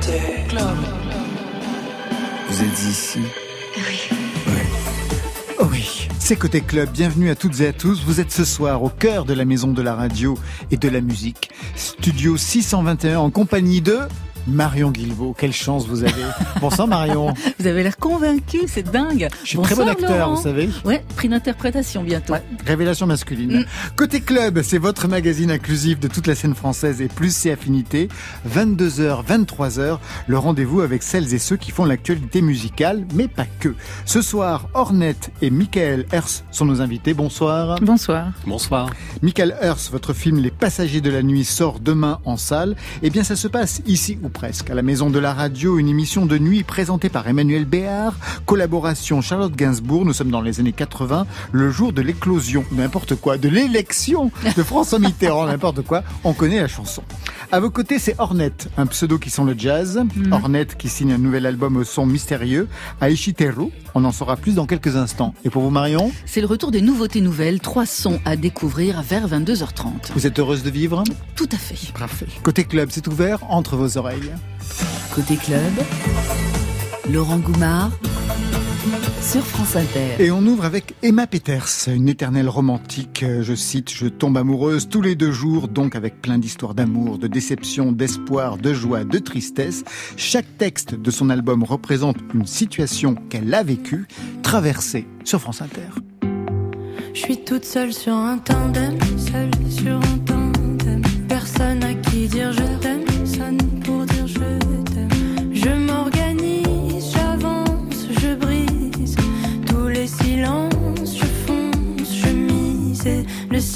Côté club. Vous êtes ici? Oui. Oh oui, c'est Côté Club. Bienvenue à toutes et à tous. Vous êtes ce soir au cœur de la maison de la radio et de la musique. Studio 621 en compagnie de Marion Guilbault, quelle chance vous avez. Bonsoir Marion. Vous avez l'air convaincu, c'est dingue. Je suis très bon acteur, vous savez. Ouais, prix d'interprétation bientôt. Ouais, révélation masculine. Mm. Côté club, c'est votre magazine inclusif de toute la scène française et plus ses affinités. 22h, 23h, le rendez-vous avec celles et ceux qui font l'actualité musicale, mais pas que. Ce soir, Ornette et Michael Hers sont nos invités. Bonsoir. Bonsoir. Bonsoir. Michael Hers, votre film Les Passagers de la Nuit sort demain en salle. Eh bien, ça se passe ici ou presque. À la Maison de la Radio, une émission de nuit présentée par Emmanuel Béard, collaboration Charlotte Gainsbourg. Nous sommes dans les années 80, le jour de l'éclosion, n'importe quoi, de l'élection de François Mitterrand, n'importe quoi. On connaît la chanson. À vos côtés, c'est Ornette, un pseudo qui sent le jazz. Mm. Ornette qui signe un nouvel album au son mystérieux. Aichi Teru, on en saura plus dans quelques instants. Et pour vous, Marion? C'est le retour des nouveautés nouvelles, trois sons à découvrir vers 22h30. Vous êtes heureuse de vivre? Tout à fait. Parfait. Côté club, c'est ouvert entre vos oreilles. Côté club, Laurent Goumard sur France Inter. Et on ouvre avec Emma Peters, une éternelle romantique. Je cite, je tombe amoureuse tous les deux jours, donc avec plein d'histoires d'amour, de déception, d'espoir, de joie, de tristesse. Chaque texte de son album représente une situation qu'elle a vécue, traversée sur France Inter. Je suis toute seule sur un tandem, seule sur un tandem.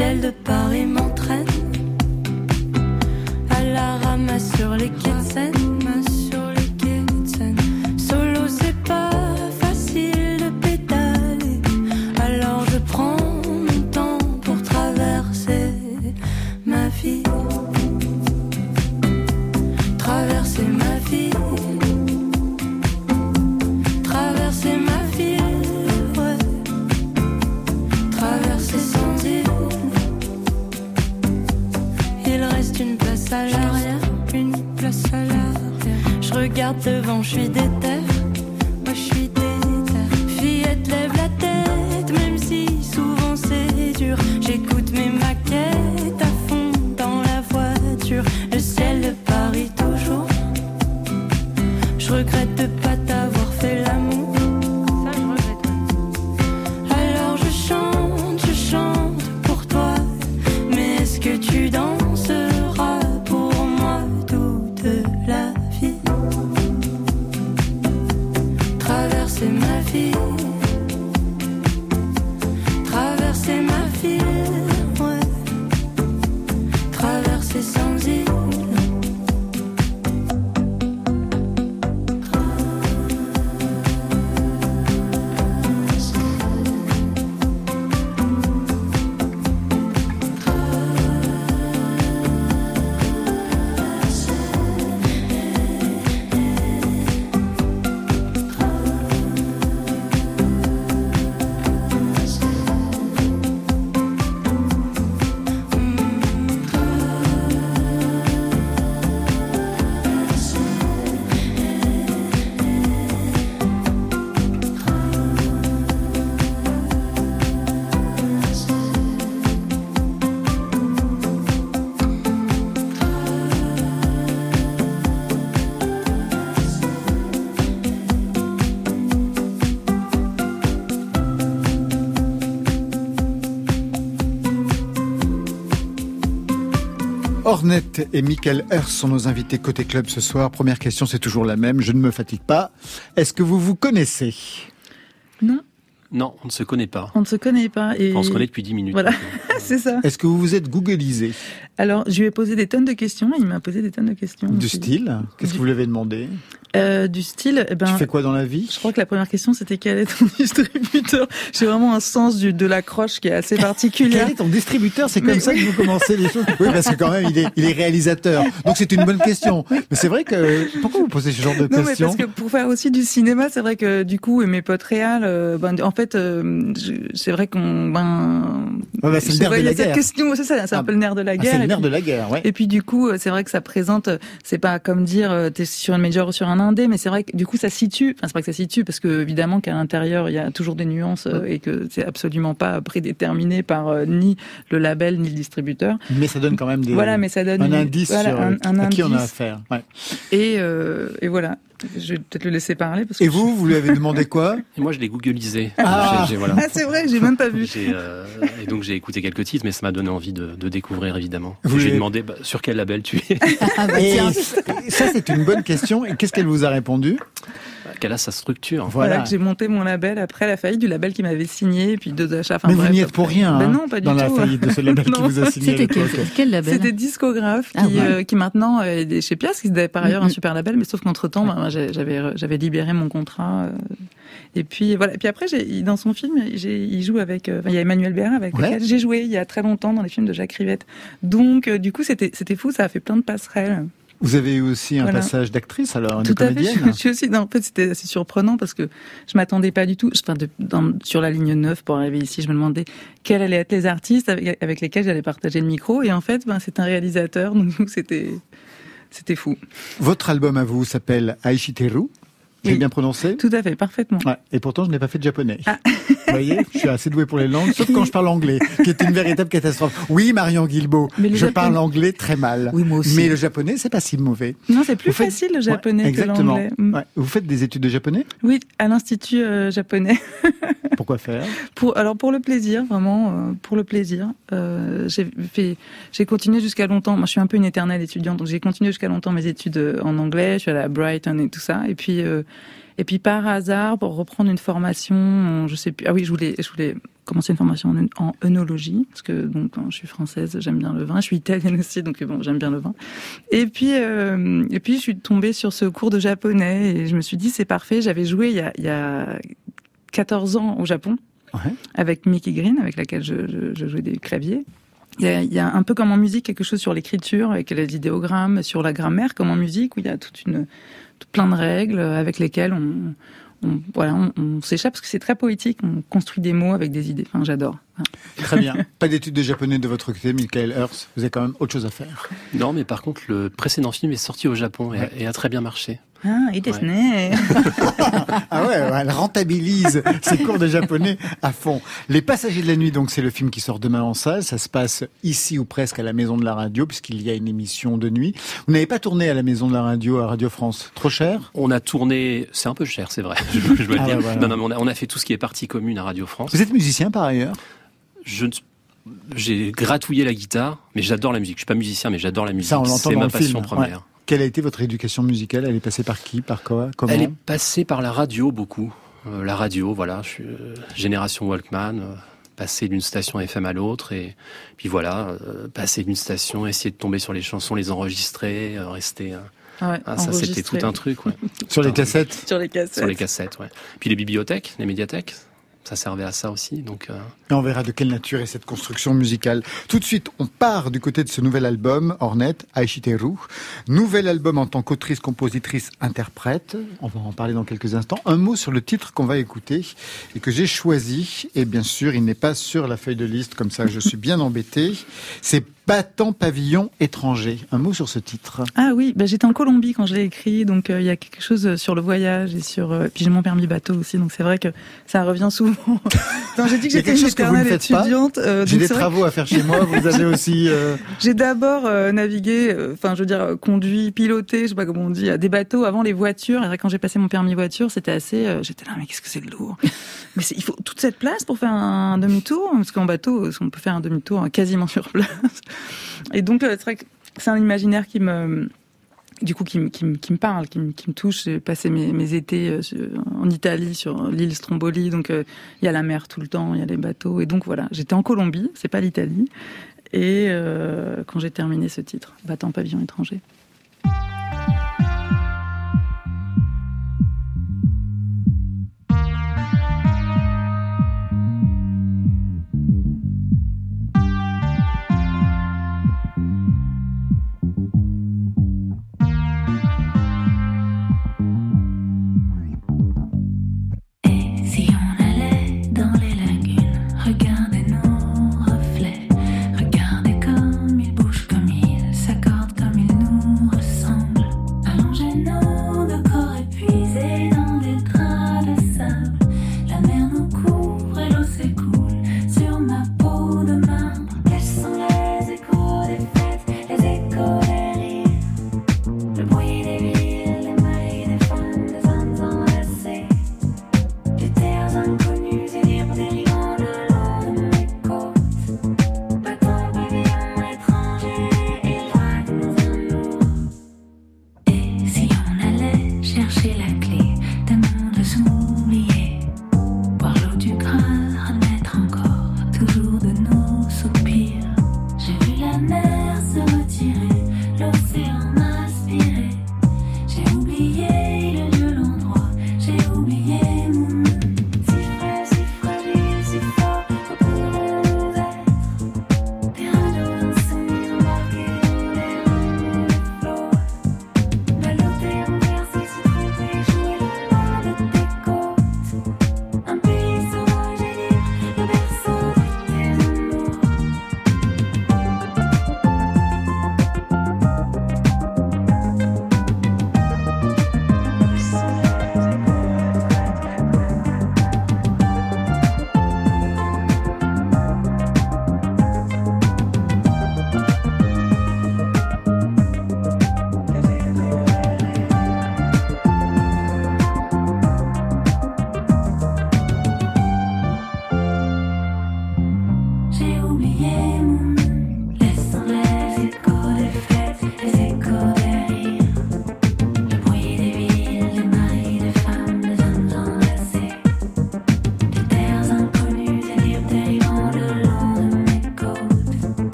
De Paris m'entraîne à la ramasse sur les quais Ornette et Michael Hers sont nos invités côté club ce soir. Première question, c'est toujours la même. Je ne me fatigue pas. Est-ce que vous vous connaissez? Non. Non, on ne se connaît pas. On ne se connaît pas. Et... On se connaît depuis 10 minutes. Voilà, c'est ça. Est-ce que vous vous êtes googlisé? Alors, je lui ai posé des tonnes de questions. Il m'a posé des tonnes de questions. Du style Qu'est-ce que vous lui avez demandé? Euh, du style, eh ben, Tu fais quoi dans la vie? je crois que la première question c'était quel est ton distributeur? J'ai vraiment un sens du, de l'accroche qui est assez particulier. Quel est ton distributeur? C'est comme Mais ça que vous commencez les choses. Oui, parce que quand même, il est, il est réalisateur. Donc c'est une bonne question. Mais c'est vrai que pourquoi vous posez ce genre de Non, mais questions? parce que pour faire aussi du cinéma, c'est vrai que du coup, et mes potes réals, euh, ben, en fait, euh, c'est vrai qu'on, ben, Ouais, bah, c'est le nerf vois, de la guerre. question, c'est ça, c'est Ah, un peu le nerf de la Ah, guerre. c'est le nerf puis- de la guerre, ouais. Et puis du coup, euh, c'est vrai que ça présente, c'est pas comme dire t'es sur une major ou sur un indé, mais c'est vrai que du coup ça situe. Enfin c'est pas que ça situe parce que évidemment qu'à l'intérieur il y a toujours des nuances euh, et que c'est absolument pas prédéterminé par euh, ni le label ni le distributeur. Mais ça donne quand même des, Voilà, mais ça donne un une- indice voilà, sur un, un à qui on a affaire. Ouais. Et euh, et voilà. Je vais peut-être le laisser parler parce que Et vous, vous lui avez demandé quoi Et moi, je l'ai googlisé. Ah. Voilà. Ah c'est vrai, j'ai même pas vu. Euh, et donc j'ai écouté quelques titres, mais ça m'a donné envie de, de découvrir évidemment. Vous J'ai l'avez- demandé bah, sur quel label tu es, Ah bah tiens. ça, c'est une bonne question. Et qu'est-ce qu'elle vous a répondu? Quelle a sa structure. Voilà, Voilà. que j'ai monté mon label après la faillite du label qui m'avait signé, et puis deux achats. Enfin, Mais vous bref, n'y êtes pour rien Ben hein, non, pas du dans la tout. faillite de ce label qui vous a signé C'était quel, quel label C'était discographe qui, Ah ouais. euh, qui maintenant est chez Pias, qui était par ailleurs un super label, mais sauf qu'entre temps, bah, j'ai- j'avais j'avais libéré mon contrat. euh, et puis voilà. Et puis après, dans son film, il joue avec. euh, il y a Emmanuel Béard avec Ouais. lequel j'ai joué il y a très longtemps dans les films de Jacques Rivette. Donc du coup, c'était c'était fou. Ça a fait plein de passerelles. Vous avez eu aussi un Voilà. passage d'actrice, alors, de Tout à fait. comédienne Je, je suis aussi. non, en fait, c'était assez surprenant parce que je m'attendais pas du tout. Enfin, de- dans- sur la ligne 9 pour arriver ici, je me demandais quels allaient être les artistes avec, avec lesquels j'allais partager le micro. Et en fait, ben, c'est un réalisateur, donc c'était c'était fou. Votre album à vous s'appelle Aishiteru. J'ai bien prononcé Tout à fait, parfaitement. Ouais, et pourtant, je n'ai pas fait de japonais. Ah. Vous voyez, je suis assez doué pour les langues, sauf quand je parle anglais, qui est une véritable catastrophe. Oui, Marion Guilbeault, je japonais- parle anglais très mal. Oui, moi aussi. Mais le japonais, c'est pas si mauvais. Non, c'est plus Vous faites- facile le japonais Ouais, que exactement. l'anglais. Mm. Ouais. Vous faites des études de japonais? Oui, à l'institut euh, japonais. Pourquoi faire? Pour alors pour le plaisir, vraiment euh, pour le plaisir. Euh, j'ai fait, j'ai continué jusqu'à longtemps. Moi, je suis un peu une éternelle étudiante, donc j'ai continué jusqu'à longtemps mes études en anglais. Je suis allée à Brighton et tout ça. Et puis euh, et puis par hasard, pour reprendre une formation, en- je sais plus. Ah oui, je voulais je voulais commencer une formation en, en œnologie parce que donc je suis française, j'aime bien le vin. Je suis italienne aussi, donc bon, j'aime bien le vin. Et puis euh, et puis je suis tombée sur ce cours de japonais et je me suis dit c'est parfait. J'avais joué il y a, il y a 14 ans au Japon Ouais. avec Mickey Green, avec laquelle je, je, je jouais des claviers. Il y, a, il y a un peu comme en musique quelque chose sur l'écriture, avec les idéogrammes, sur la grammaire, comme en musique, où il y a toute une, plein de règles avec lesquelles on, on voilà, on, on s'échappe parce que c'est très poétique. On construit des mots avec des idées. Enfin, j'adore. Très bien. pas d'études de japonais de votre côté, Michael Hurst. Vous avez quand même autre chose à faire. Non, mais par contre, le précédent film est sorti au Japon et, Ouais. et a très bien marché. Ah, et Disney. Ah ouais, ouais, elle rentabilise ses cours de japonais à fond. Les Passagers de la Nuit, donc c'est le film qui sort demain en salle. Ça se passe ici ou presque à la Maison de la Radio, puisqu'il y a une émission de nuit. Vous n'avez pas tourné à la Maison de la Radio à Radio France Trop cher? On a tourné, c'est un peu cher, c'est vrai. Je, je dois le Ah dire. ouais, voilà. Non, non, mais on a, on a fait tout ce qui est partie commune à Radio France. Vous êtes musicien par ailleurs? Je ne- j'ai gratouillé la guitare, mais j'adore la musique. Je suis pas musicien, mais j'adore la musique. Ça, on l'entend C'est ma passion film. première. Quelle a été votre éducation musicale? Elle est passée par qui? Par quoi? Comment? Elle est passée par la radio beaucoup. Euh, la radio, voilà, je suis euh, génération Walkman, euh, passer d'une station FM à l'autre et puis voilà, euh, passer d'une station, essayer de tomber sur les chansons, les enregistrer, euh, rester. euh, Ah ouais, ah, ça, c'était tout un truc, ouais. Sur les cassettes? Sur les cassettes. Sur les cassettes, ouais. Puis les bibliothèques, les médiathèques, ça servait à ça aussi. Donc, euh, Et on verra de quelle nature est cette construction musicale. Tout de suite, on part du côté de ce nouvel album, Ornette, Aishiteru. Nouvel album en tant qu'autrice, compositrice, interprète. On va en parler dans quelques instants. Un mot sur le titre qu'on va écouter et que j'ai choisi. Et bien sûr, il n'est pas sur la feuille de liste, comme ça je suis bien embêté. C'est Battant pavillon étranger. Un mot sur ce titre. Ah oui, bah, j'étais en Colombie quand je l'ai écrit, donc euh, il y a quelque chose sur le voyage et sur. euh, puis j'ai mon permis bateau aussi, donc c'est vrai que ça revient souvent. j'ai dit que j'étais une éternelle étudiante. euh, J'ai des travaux à faire chez moi. Vous avez aussi... euh, J'ai d'abord euh, navigué, euh, enfin je veux dire euh, conduit, piloté, je sais pas comment on dit, à des bateaux avant les voitures. Et quand j'ai passé mon permis voiture, c'était assez. euh, j'étais là, mais qu'est-ce que c'est lourd Il faut toute cette place pour faire un demi-tour, parce qu'en bateau, euh, on peut faire un demi-tour quasiment sur place. Et donc euh, c'est vrai que c'est un imaginaire qui me du coup qui, me- qui, me- qui me parle, qui me, qui me touche. J'ai passé mes, mes étés euh, en Italie sur l'île Stromboli, donc il y a la mer tout le temps, il y a les bateaux, et donc voilà, j'étais en Colombie, c'est pas l'Italie, et quand j'ai terminé ce titre, battant pavillon étranger.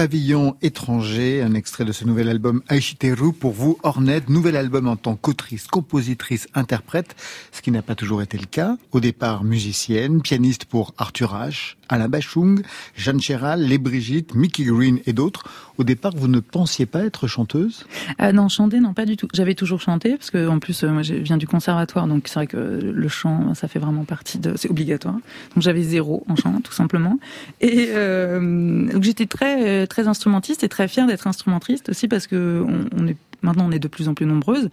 Pavillon étranger, un extrait de ce nouvel album Aishiteru pour vous, Ornette, nouvel album en tant qu'autrice, compositrice, interprète, ce qui n'a pas toujours été le cas. Au départ, musicienne, pianiste pour Arthur H, Alain Bachung, Jeanne Chéral, Les Brigitte, Mickey Green et d'autres. Au départ, vous ne pensiez pas être chanteuse? Ah Non, chanter, non, pas du tout. J'avais toujours chanté, parce que en plus, euh, moi, je viens du conservatoire, donc c'est vrai que le chant, ça fait vraiment partie de... C'est obligatoire. Donc j'avais zéro en chant, tout simplement. Et euh, donc j'étais très, très instrumentiste et très fière d'être instrumentiste aussi, parce que Maintenant, on est de plus en plus nombreuses,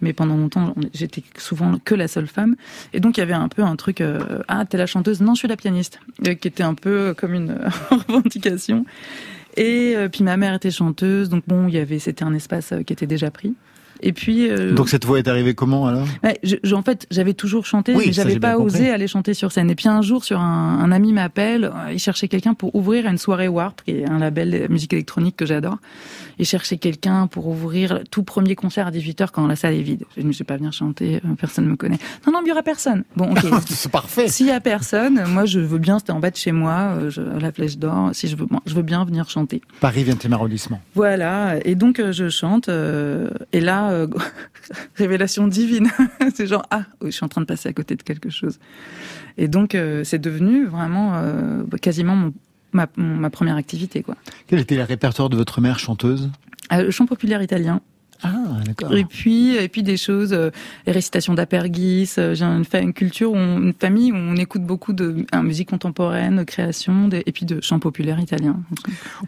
mais pendant longtemps, j'étais souvent que la seule femme. Et donc, il y avait un peu un truc euh, ah, t'es la chanteuse Non, je suis la pianiste, euh, qui était un peu comme une revendication. Et euh, puis ma mère était chanteuse, donc bon, il y avait, c'était un espace qui était déjà pris. Et puis. Euh, Donc cette voix est arrivée comment alors? Ouais, je, En fait, j'avais toujours chanté, mais j'avais pas osé aller chanter sur scène. Et puis un jour, sur un, un ami m'appelle, euh, il cherchait quelqu'un pour ouvrir une soirée Warp, qui est un label de musique électronique que j'adore. Il cherchait quelqu'un pour ouvrir tout premier concert à 18h quand la salle est vide. Je ne vais pas venir chanter, euh, personne ne me connaît. Non, non, il y aura personne. Bon, ok. c'est parfait. S'il y a personne, moi je veux bien, c'était en bas de chez moi, je, la Flèche d'Or, si je veux, moi, je veux bien venir chanter. Paris 20e arrondissement. Voilà. Et donc je chante, et là, révélation divine. c'est genre ah je suis en train de passer à côté de quelque chose. Et donc euh, c'est devenu vraiment euh, quasiment mon, ma, ma, première activité quoi. Quel était le répertoire de votre mère chanteuse? Euh, Le chant populaire italien. Ah, d'accord. Et puis, et puis des choses, euh, les récitations d'Apergis. Euh, j'ai une, une, culture, où une famille où on écoute beaucoup de musique contemporaine, de création, et puis de chants populaires italiens.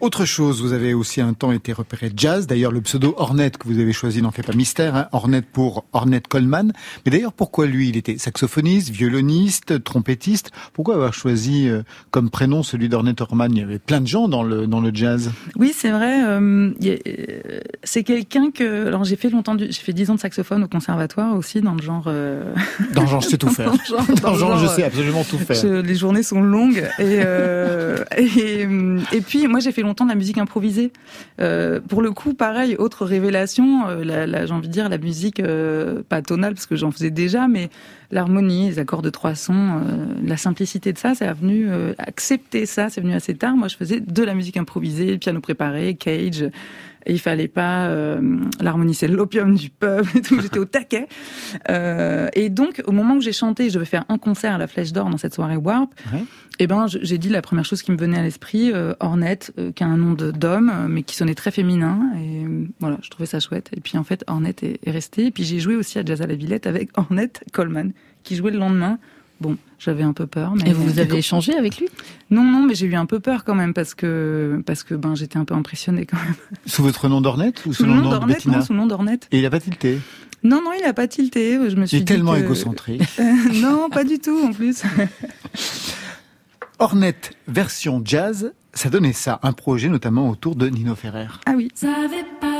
Autre chose, vous avez aussi un temps été repéré jazz. D'ailleurs, le pseudo Ornette que vous avez choisi n'en fait pas mystère. Hein. Ornette pour Ornette Coleman. Mais d'ailleurs, pourquoi lui? Il était saxophoniste, violoniste, trompettiste. Pourquoi avoir choisi euh, comme prénom celui d'Ornette Orman Il y avait plein de gens dans le dans le jazz. Oui, c'est vrai. Euh, c'est quelqu'un que alors j'ai fait longtemps, j'ai fait dix ans de saxophone au conservatoire aussi dans le genre. Euh... Dans le genre, je sais tout faire. dans le genre, je sais absolument tout faire. les journées sont longues et, euh, et, et puis moi j'ai fait longtemps de la musique improvisée. Euh, pour le coup, pareil, autre révélation, euh, la, la, j'ai envie de dire la musique euh, pas tonale parce que j'en faisais déjà, mais l'harmonie, les accords de trois sons, euh, la simplicité de ça, c'est venu accepter ça, c'est venu assez tard. Moi, je faisais de la musique improvisée, piano préparé, cage et il fallait pas euh, l'harmonie c'est l'opium du peuple et tout. J'étais au taquet. Euh, et donc au moment où j'ai chanté je vais faire un concert à la Flèche d'Or dans cette soirée Warp. Ouais. et eh ben j'ai dit la première chose qui me venait à l'esprit euh, Ornette euh, qui a un nom d'homme mais qui sonnait très féminin. Et voilà je trouvais ça chouette. Et puis en fait Ornette est, est resté et puis j'ai joué aussi à Jazz à la Villette avec Ornette Coleman qui jouait le lendemain Bon, j'avais un peu peur. Mais Et vous avez échangé avec lui? Non, non, mais j'ai eu un peu peur quand même parce que parce que ben j'étais un peu impressionnée quand même. Sous votre nom d'Ornette ou sous, le nom d'Ornette Non, sous le nom d'Ornette. Et il a pas tilté? Non, non, il a pas tilté. Je me suis il est tellement que... égocentrique. non, pas du tout en plus. Ornette version jazz, ça donnait ça, un projet notamment autour de Nino Ferrer. Ah oui. Ça avait pas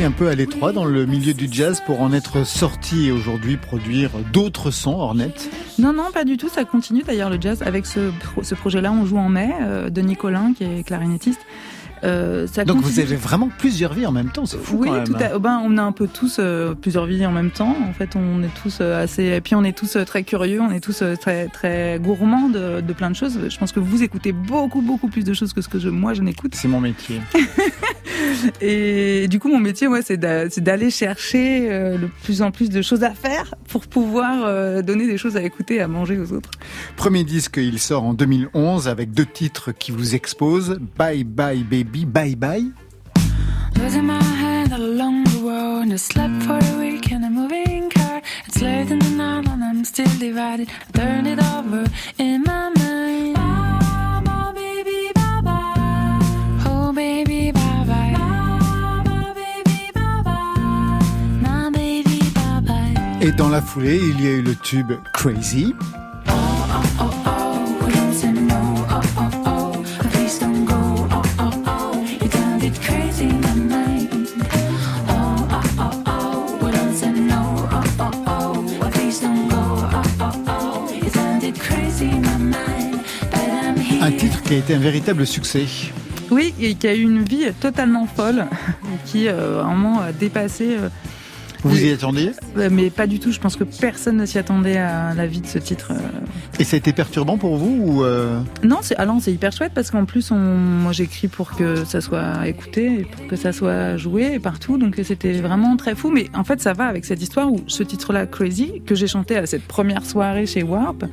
un peu à l'étroit dans le milieu du jazz pour en être sorti et aujourd'hui produire d'autres sons, Ornette Non, non, pas du tout. Ça continue d'ailleurs le jazz. Avec ce, projet-là, on joue en mai euh, de qui est clarinettiste. Euh, ça Donc vous avez vraiment plusieurs vies en même temps, c'est fou oui, quand même. Tout à... ben, on a un peu tous euh, plusieurs vies en même temps. En fait, on est tous euh, assez, et puis on est tous très curieux, on est tous très très gourmands de, de, plein de choses. Je pense que vous écoutez beaucoup beaucoup plus de choses que ce que je, moi je n'écoute. C'est mon métier. et du coup, mon métier, ouais, c'est d'aller chercher le plus en plus de choses à faire pour pouvoir donner des choses à écouter, à manger aux autres. Premier disque, il sort en 2011 avec deux titres qui vous exposent Bye Bye Baby. Bye bye. Losing my head along the road. I slept for a week in a moving car. It's late in the night and I'm still divided. I turn it over in my mind. Bye, bye, baby, bye, bye. Oh, baby, bye, bye. Bye, bye, baby, bye, bye. My baby, bye, bye. Et dans la foulée, il y a eu le tube Crazy. Qui a été un véritable succès. Oui, et qui a eu une vie totalement folle, qui euh, vraiment a dépassé. euh, Vous y attendiez? Euh, mais pas du tout. Je pense que personne ne s'y attendait à la vie de ce titre. Et ça a été perturbant pour vous ou euh, Non, c'est ah non, c'est hyper chouette parce qu'en plus, on, moi j'écris pour que ça soit écouté, et pour que ça soit joué partout. Donc c'était vraiment très fou. Mais en fait, ça va avec cette histoire où ce titre-là, Crazy, que j'ai chanté à cette première soirée chez Warp,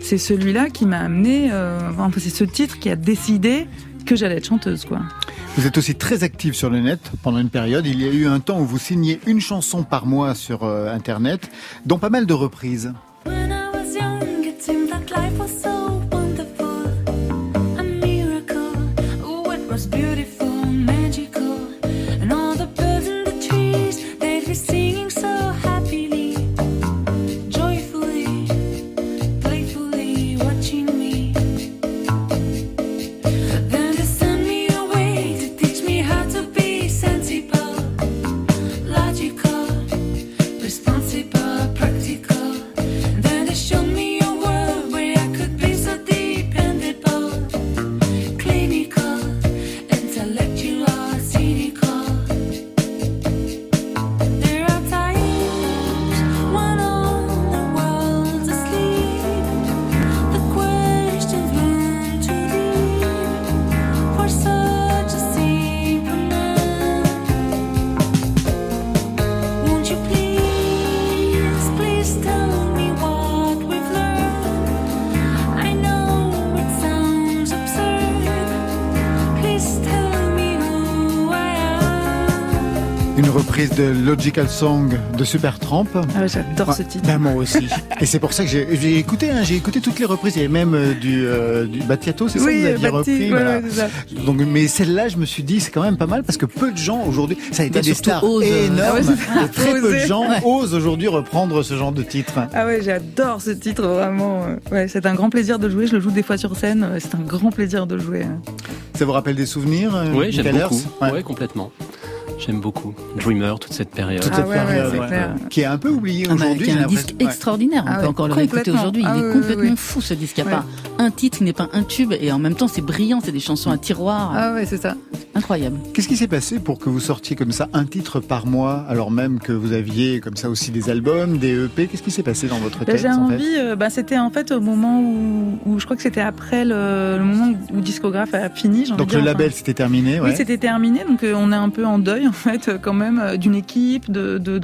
c'est celui-là qui m'a amené. Euh, enfin, c'est ce titre qui a décidé que j'allais être chanteuse, quoi. Vous êtes aussi très active sur le net pendant une période. Il y a eu un temps où vous signiez une chanson par mois sur euh, Internet, dont pas mal de reprises. When reprise de Logical Song de Supertramp. Ah ouais, j'adore ce Ouais, titre. ben moi aussi. Et c'est pour ça que j'ai écouté, hein, j'ai écouté toutes les reprises. Il y avait même euh, du, euh, du Battiato, c'est ça que vous aviez repris. ouais, voilà. ouais, c'est ça. Donc, mais celle-là, je me suis dit, c'est quand même pas mal parce que peu de gens aujourd'hui, ça a été des stars énormes. ah ouais, c'est et très peu de gens osent aujourd'hui reprendre ce genre de titre. Ah ouais, j'adore ce titre, vraiment. Ouais, c'est un grand plaisir de jouer. Je le joue des fois sur scène. C'est un grand plaisir de jouer. Ça vous rappelle des souvenirs euh, Oui, j'aime beaucoup. Ouais. complètement. J'aime beaucoup. Dreamer, toute cette période. Toute Ah cette ouais, période, c'est ouais. clair. qui est un peu oublié Ah bah, aujourd'hui. qui est j'ai un disque extraordinaire. On Ah peut ouais, encore le réécouter aujourd'hui. Il Ah est complètement fou ce disque. Il n'y a Ouais. pas un titre qui n'est pas un tube et en même temps c'est brillant. C'est des chansons à tiroir. Ah ouais, c'est ça. Incroyable. Qu'est-ce qui s'est passé pour que vous sortiez comme ça un titre par mois, alors même que vous aviez comme ça aussi des albums, des EP Qu'est-ce qui s'est passé dans votre Bah, tête J'ai en fait envie, euh, bah, c'était en fait au moment où, où je crois que c'était après le, le moment où Discographe a fini. Donc dire, le enfin. label c'était terminé, ouais. Oui, c'était terminé, donc euh, on est un peu en deuil en fait, euh, quand même, euh, d'une équipe, de de-.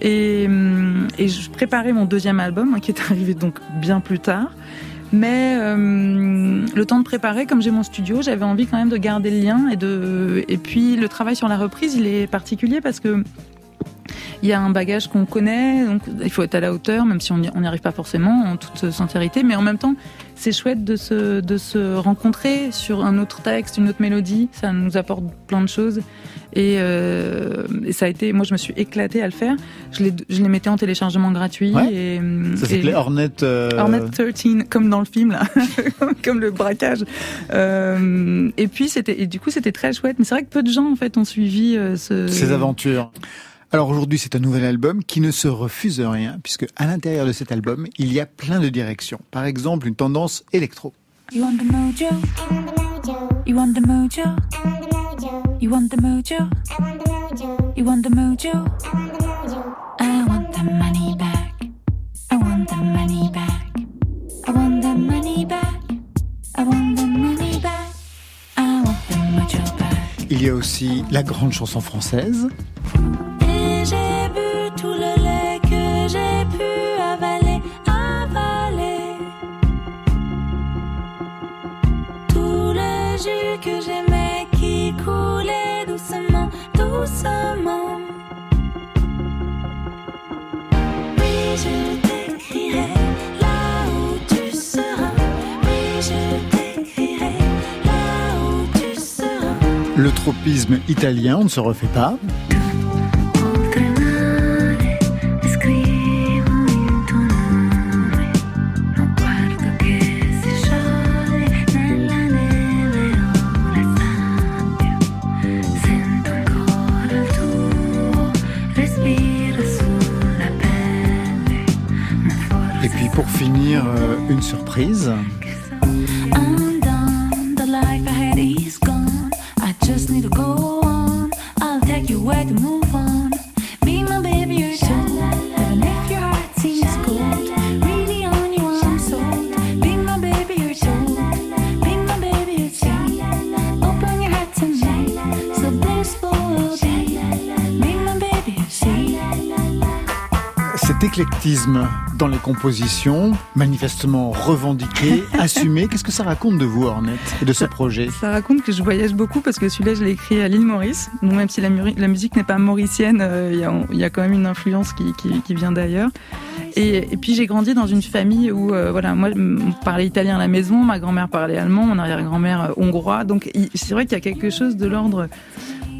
Et, hum, et je préparais mon deuxième album, hein, qui est arrivé donc bien plus tard. Mais euh, le temps de préparer, comme j'ai mon studio, j'avais envie quand même de garder le lien et de et puis le travail sur la reprise, il est particulier parce que il y a un bagage qu'on connaît, donc il faut être à la hauteur, même si on n'y arrive pas forcément en toute sincérité. Mais en même temps, c'est chouette de se, de se rencontrer sur un autre texte, une autre mélodie. Ça nous apporte plein de choses. Et, euh, et ça a été, moi, je me suis éclatée à le faire. Je les, je les mettais en téléchargement gratuit. Ouais. Et, Ça s'appelait Hornet. euh, Hornet 13, comme dans le film là, comme le braquage. Euh, et puis c'était, et du coup c'était très chouette. Mais c'est vrai que peu de gens en fait ont suivi euh, ce. Ces aventures. Alors aujourd'hui, c'est un nouvel album qui ne se refuse rien, puisque à l'intérieur de cet album, il y a plein de directions. Par exemple, une tendance électro. You want the mojo? You want the mojo? You want the mojo? You want the mojo? I want the money back. I want the money back. I want the money back. I want the money back. I want the mojo back. Il y a aussi la grande chanson française. Que j'aimais qui coulait doucement, doucement. Oui, je t'écrirai là où tu seras. Oui, je t'écrirai là où tu seras. Le tropisme italien, on ne se refait pas. Une surprise. Dans les compositions, manifestement revendiqué, assumé. Qu'est-ce que ça raconte de vous, Ornette, et de ce projet? Ça raconte que je voyage beaucoup parce que celui-là, je l'ai écrit à l'île Maurice. Donc, même si la, musique n'est pas mauricienne, euh, il y, a quand même une influence qui, vient d'ailleurs. Et, puis j'ai grandi dans une famille où, euh, voilà, moi, on parlait italien à la maison, ma grand-mère parlait allemand, mon arrière-grand-mère euh, hongrois. Donc c'est vrai qu'il y a quelque chose de l'ordre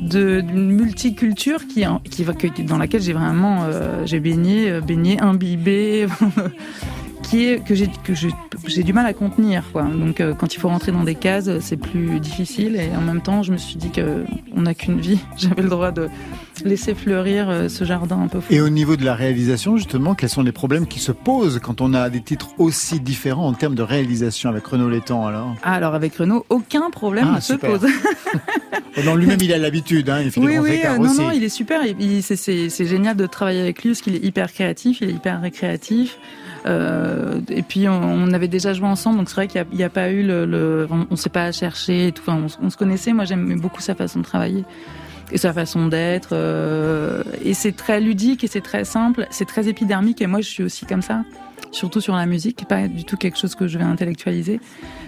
d'une multiculture qui, qui, dans laquelle j'ai vraiment euh, j'ai baigné, euh, baigné, imbibé, qui est que j'ai que j'ai du mal à contenir. Quoi. Donc euh, quand il faut rentrer dans des cases, c'est plus difficile. Et en même temps, je me suis dit que on n'a qu'une vie. J'avais le droit de laisser fleurir ce jardin un peu fou. Et au niveau de la réalisation, justement, quels sont les problèmes qui se posent quand on a des titres aussi différents en termes de réalisation avec Renaud Létang alors? Ah, Alors avec Renaud, aucun problème ah, ne se pose. Non, lui-même, il a l'habitude, hein, il fait oui, oui, euh, non, non, il est super. C'est génial de travailler avec lui parce qu'il est hyper créatif, il est hyper récréatif. Euh, et puis on, avait déjà joué ensemble, donc c'est vrai qu'il n'y a, pas eu le, on, ne s'est pas cherché, et tout. Enfin, on, se connaissait. Moi, j'aimais beaucoup sa façon de travailler et sa façon d'être. Euh, et c'est très ludique et c'est très simple, c'est très épidermique. Et moi, je suis aussi comme ça surtout sur la musique, pas du tout quelque chose que je vais intellectualiser.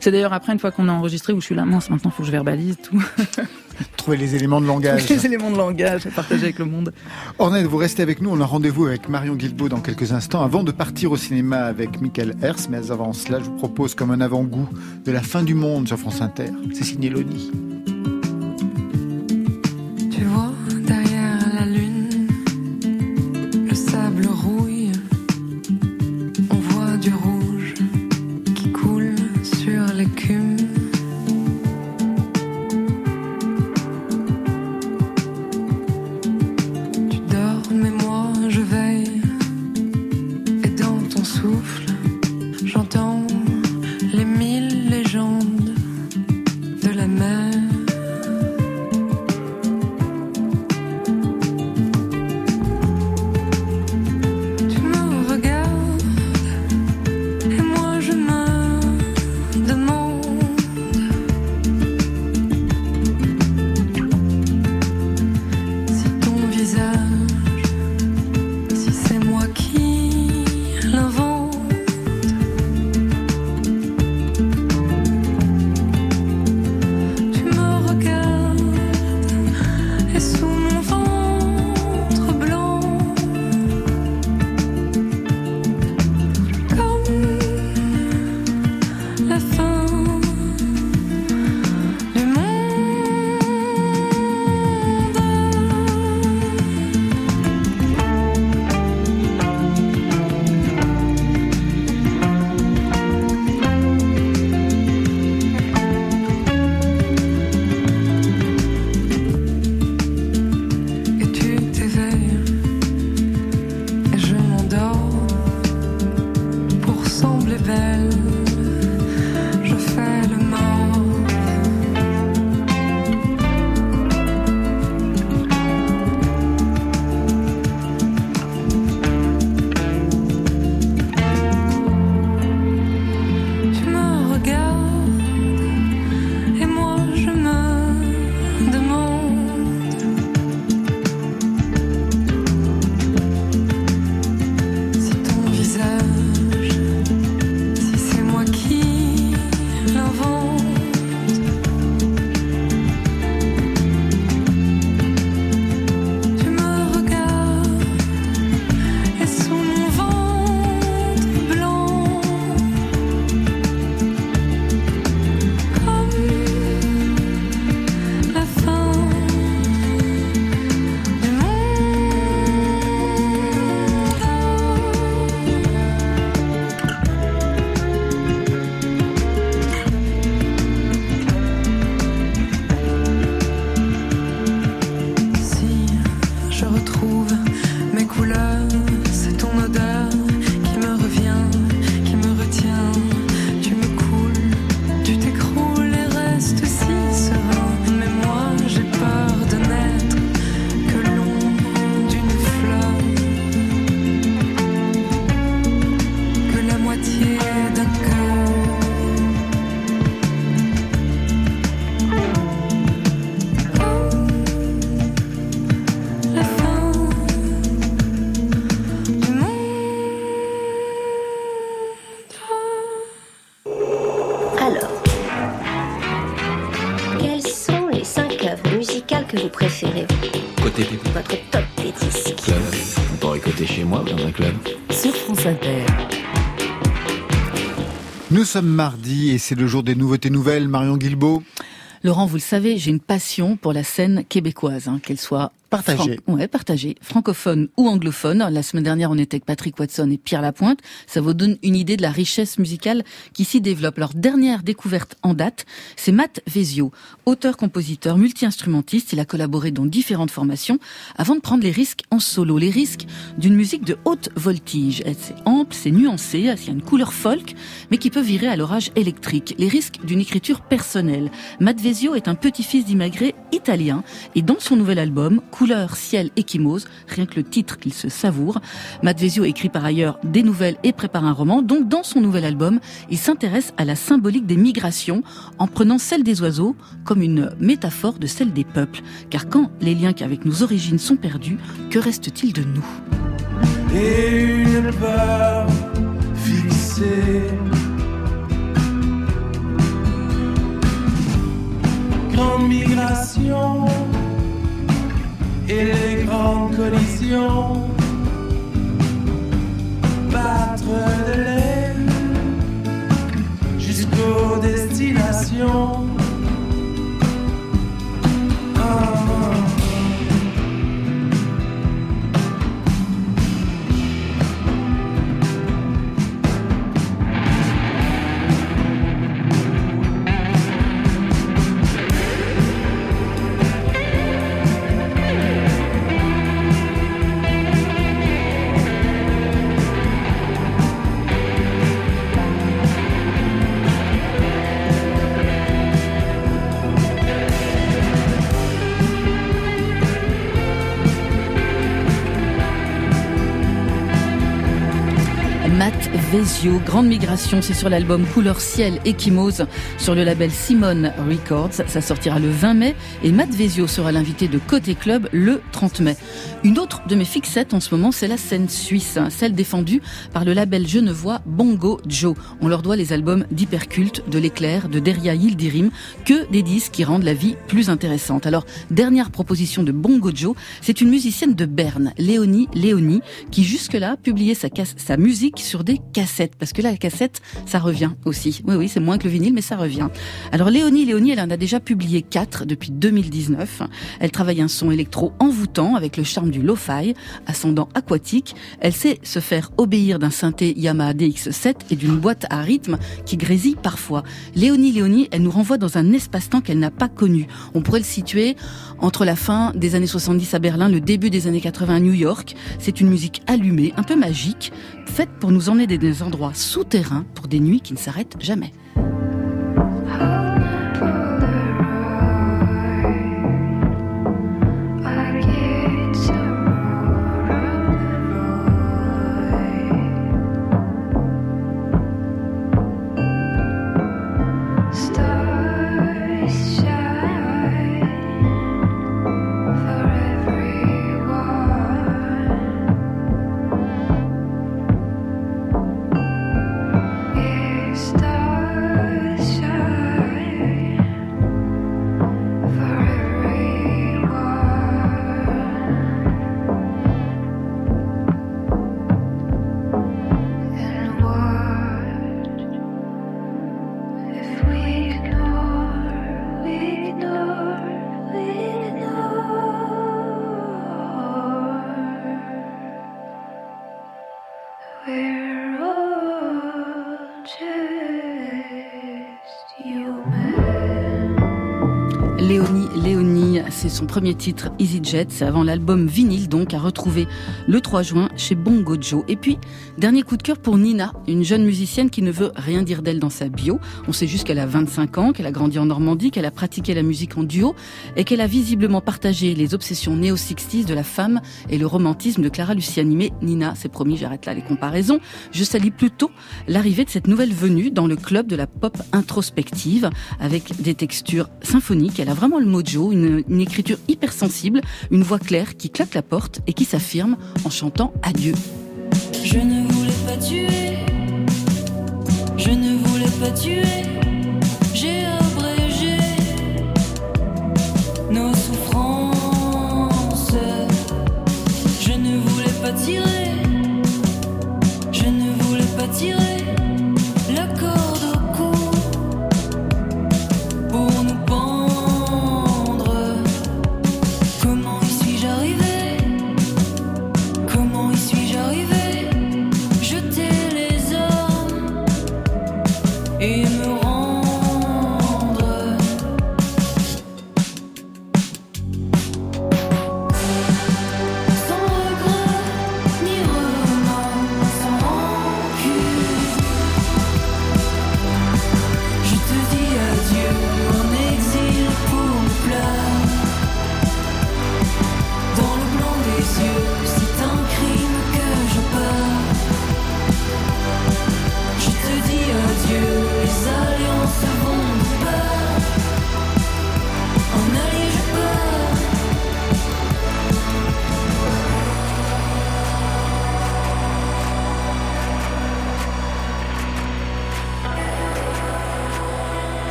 C'est d'ailleurs après, une fois qu'on a enregistré, où je suis là, mince, maintenant il faut que je verbalise tout. Trouver les éléments de langage. les éléments de langage à partager avec le monde. Ornette, vous restez avec nous. On a rendez-vous avec Marion Guilbault dans quelques instants avant de partir au cinéma avec Michael Hers. Mais avant cela, je vous propose comme un avant-goût de la fin du monde sur France Inter. C'est signé Loni. child sommes mardi et c'est le jour des nouveautés nouvelles. Marion Guilbeault. Laurent, vous le savez, j'ai une passion pour la scène québécoise, hein, qu'elle soit Partagée. Fran- ouais, partagée, francophone ou anglophone. La semaine dernière, on était avec Patrick Watson et Pierre Lapointe. Ça vous donne une idée de la richesse musicale qui s'y développe. Leur dernière découverte en date, c'est Matt Vezio, auteur-compositeur, multi-instrumentiste. Il a collaboré dans différentes formations avant de prendre les risques en solo, les risques d'une musique de haute voltige. C'est ample, c'est nuancé, il y a une couleur folk, mais qui peut virer à l'orage électrique. Les risques d'une écriture personnelle. Matt Vezio est un petit-fils d'immigrés italiens et dans son nouvel album, Couleur, ciel, échymose, rien que le titre qu'il se savoure, Matt Vezio écrit par ailleurs des nouvelles et prépare un roman. Donc dans son nouvel album, il s'intéresse à la symbolique des migrations en prenant celle des oiseaux comme une métaphore de celle des peuples. Car quand les liens qu'avec nos origines sont perdus, que reste-t-il de nous? Et. Grande migration et les grandes collisions. Battre de l'aile jusqu'aux destinations. Ah. Vezio, Grande Migration, c'est sur l'album Couleur Ciel Échymose sur le label Simone Records. Ça sortira le 20 mai et Matt Vezio sera l'invité de Côté Club le 30 mai. Une autre de mes fixettes en ce moment, c'est la scène suisse, celle défendue par le label genevois Bongo Joe. On leur doit les albums d'Hyperculte, de l'Éclair, de Deria Yildirim, que des disques qui rendent la vie plus intéressante. Alors, dernière proposition de Bongo Joe, c'est une musicienne de Berne, Léonie Léonie, qui jusque-là publiait sa, sa musique sur des cassettes, parce que la cassette, ça revient aussi. Oui, oui, c'est moins que le vinyle, mais ça revient. Alors Léonie Léonie, elle en a déjà publié quatre depuis 2019. Elle travaille un son électro envoûtant avec le charme du lo-fi, ascendant aquatique. Elle sait se faire obéir d'un synthé Yamaha DX7 et d'une boîte à rythme qui grésille parfois. Léonie Léonie, elle nous renvoie dans un espace-temps qu'elle n'a pas connu. On pourrait le situer entre la fin des années 70 à Berlin, le début des années 80 à New York. C'est une musique allumée, un peu magique, faite pour nous emmener dans endroits souterrains pour des nuits qui ne s'arrêtent jamais. Premier titre EasyJet, c'est avant l'album vinyle donc à retrouver le 3 juin chez Bongo Joe. Et puis, dernier coup de cœur pour Nina, une jeune musicienne qui ne veut rien dire d'elle dans sa bio. On sait juste qu'elle a 25 ans, qu'elle a grandi en Normandie, qu'elle a pratiqué la musique en duo et qu'elle a visiblement partagé les obsessions néo-60s de la femme et le romantisme de Clara Luciani. Mais Nina, c'est promis, j'arrête là les comparaisons. Je salue plutôt l'arrivée de cette nouvelle venue dans le club de la pop introspective avec des textures symphoniques. Elle a vraiment le mojo, une, une écriture hypersensible, une voix claire qui claque la porte et qui s'affirme en chantant Adieu.